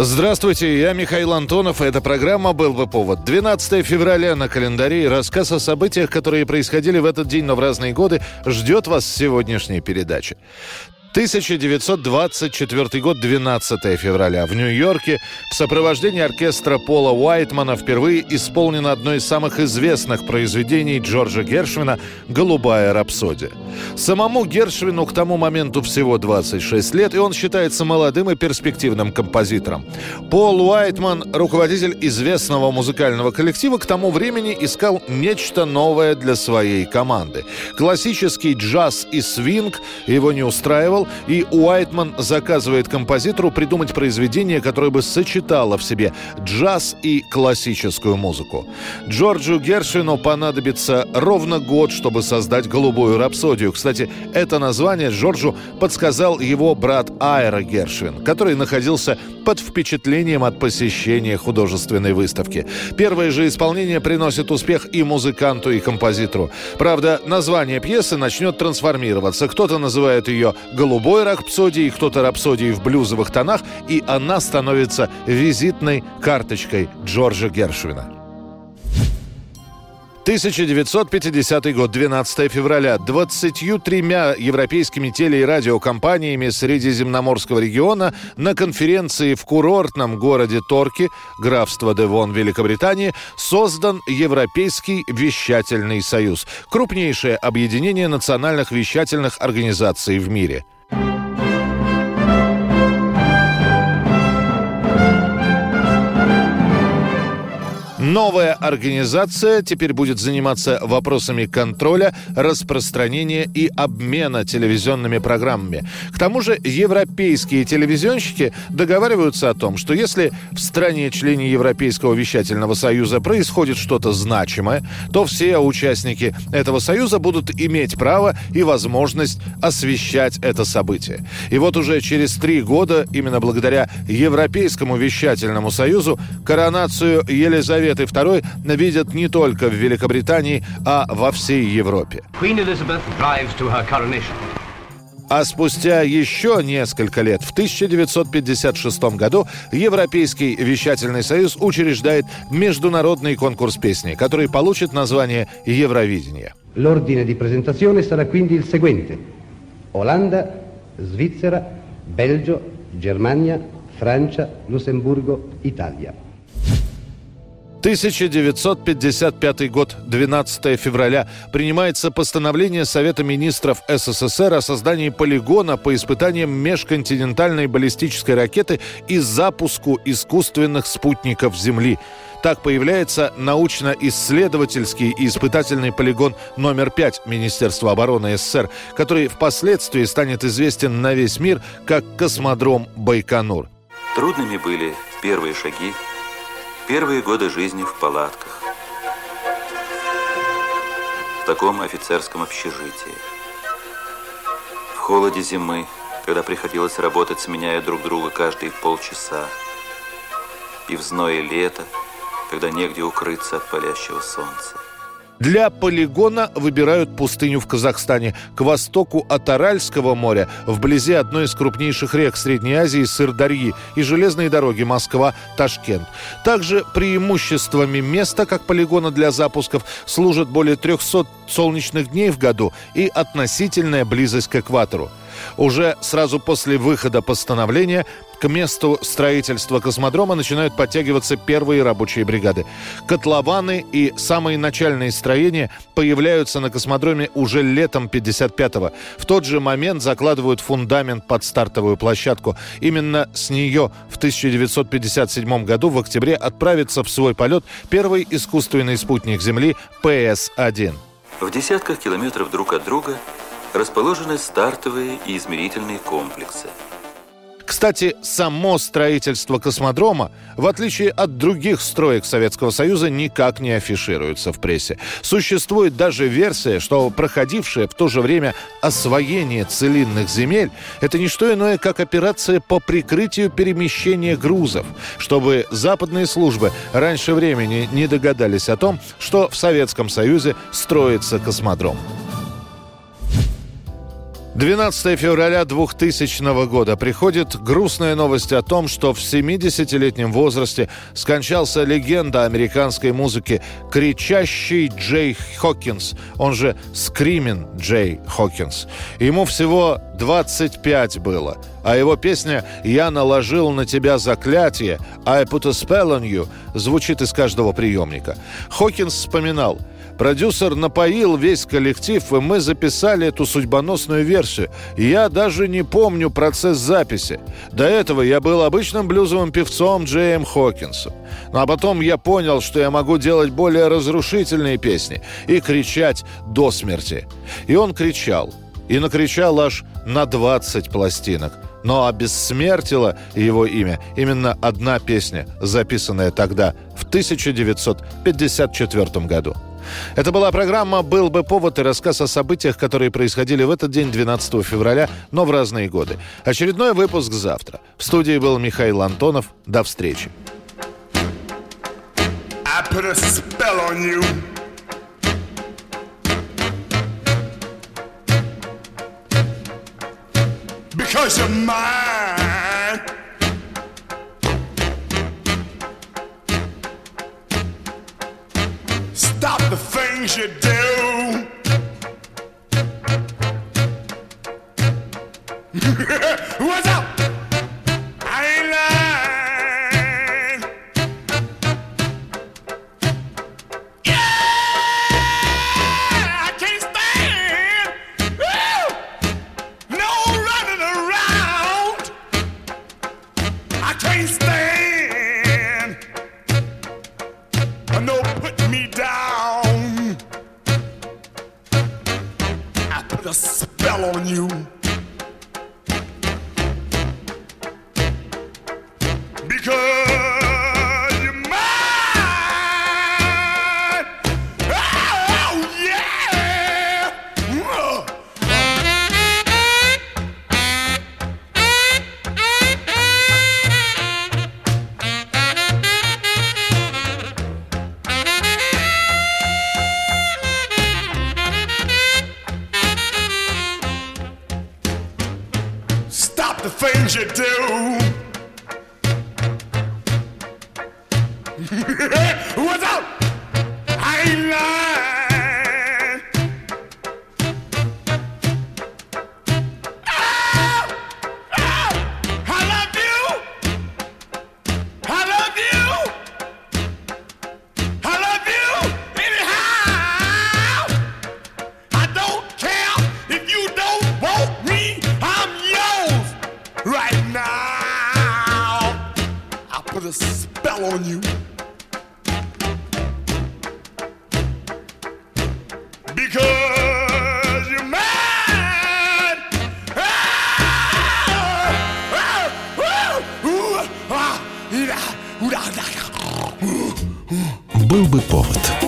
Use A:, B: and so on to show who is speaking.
A: Здравствуйте, я Михаил Антонов, и эта программа «Был бы повод». 12 февраля на календаре и рассказ о событиях, которые происходили в этот день, но в разные годы, ждет вас сегодняшней передаче. 1924 год, 12 февраля. В Нью-Йорке в сопровождении оркестра Пола Уайтмана впервые исполнено одно из самых известных произведений Джорджа Гершвина «Голубая рапсодия». Самому Гершвину к тому моменту всего 26 лет, и он считается молодым и перспективным композитором. Пол Уайтман, руководитель известного музыкального коллектива, к тому времени искал нечто новое для своей команды. Классический джаз и свинг его не устраивал, и Уайтман заказывает композитору придумать произведение, которое бы сочетало в себе джаз и классическую музыку. Джорджу Гершвину понадобится ровно год, чтобы создать «Голубую рапсодию». Кстати, это название Джорджу подсказал его брат Айра Гершвин, который находился под впечатлением от посещения художественной выставки. Первое же исполнение приносит успех и музыканту, и композитору. Правда, название пьесы начнет трансформироваться. Кто-то называет ее «Голубой рапсодией», кто-то «Рапсодией в блюзовых тонах», и она становится визитной карточкой Джорджа Гершвина. 1950 год, 12 февраля. 23 европейскими теле- и радиокомпаниями Средиземноморского региона на конференции в курортном городе Торки, графство Девон, Великобритании, создан Европейский вещательный союз. Крупнейшее объединение национальных вещательных организаций в мире. Новая организация теперь будет заниматься вопросами контроля, распространения и обмена телевизионными программами. К тому же европейские телевизионщики договариваются о том, что если в стране-члене Европейского вещательного союза происходит что-то значимое, то все участники этого союза будут иметь право и возможность освещать это событие. И вот уже через три года, именно благодаря Европейскому вещательному союзу, коронацию Елизаветы Елизаветы II видят не только в Великобритании, а во всей Европе. А спустя еще несколько лет, в 1956 году, Европейский вещательный союз учреждает международный конкурс песни, который получит название «Евровидение».
B: L'ordine di presentazione sarà quindi il seguente. Olanda, Svizzera, Belgio, Germania, Francia, Lussemburgo, Italia.
A: 1955 год, 12 февраля, принимается постановление Совета министров СССР о создании полигона по испытаниям межконтинентальной баллистической ракеты и запуску искусственных спутников Земли. Так появляется научно-исследовательский и испытательный полигон номер 5 Министерства обороны СССР, который впоследствии станет известен на весь мир как космодром Байконур.
C: Трудными были первые шаги Первые годы жизни в палатках. В таком офицерском общежитии. В холоде зимы, когда приходилось работать, сменяя друг друга каждые полчаса. И в зное лета, когда негде укрыться от палящего солнца.
A: Для полигона выбирают пустыню в Казахстане, к востоку от Аральского моря, вблизи одной из крупнейших рек Средней Азии Сырдарьи и железной дороги Москва-Ташкент. Также преимуществами места, как полигона для запусков, служат более 300 солнечных дней в году и относительная близость к экватору. Уже сразу после выхода постановления к месту строительства космодрома начинают подтягиваться первые рабочие бригады. Котлованы и самые начальные строения появляются на космодроме уже летом 55-го. В тот же момент закладывают фундамент под стартовую площадку. Именно с нее в 1957 году в октябре отправится в свой полет первый искусственный спутник Земли ПС-1.
C: В десятках километров друг от друга расположены стартовые и измерительные комплексы.
A: Кстати, само строительство космодрома, в отличие от других строек Советского Союза, никак не афишируется в прессе. Существует даже версия, что проходившее в то же время освоение целинных земель – это не что иное, как операция по прикрытию перемещения грузов, чтобы западные службы раньше времени не догадались о том, что в Советском Союзе строится космодром. 12 февраля 2000 года приходит грустная новость о том, что в 70-летнем возрасте скончался легенда американской музыки кричащий Джей Хокинс, он же Скримин Джей Хокинс. Ему всего 25 было, а его песня «Я наложил на тебя заклятие» «I put a spell on you» звучит из каждого приемника. Хокинс вспоминал – Продюсер напоил весь коллектив, и мы записали эту судьбоносную версию. Я даже не помню процесс записи. До этого я был обычным блюзовым певцом Джеем Хокинсом. Ну а потом я понял, что я могу делать более разрушительные песни и кричать до смерти. И он кричал. И накричал аж на 20 пластинок. Но обессмертила его имя именно одна песня, записанная тогда, в 1954 году. Это была программа «Был бы повод» и рассказ о событиях, которые происходили в этот день, 12 февраля, но в разные годы. Очередной выпуск завтра. В студии был Михаил Антонов. До встречи. Because you're mine. The things you do. What's up? You do? on you. Because you're mine.
D: Был бы повод.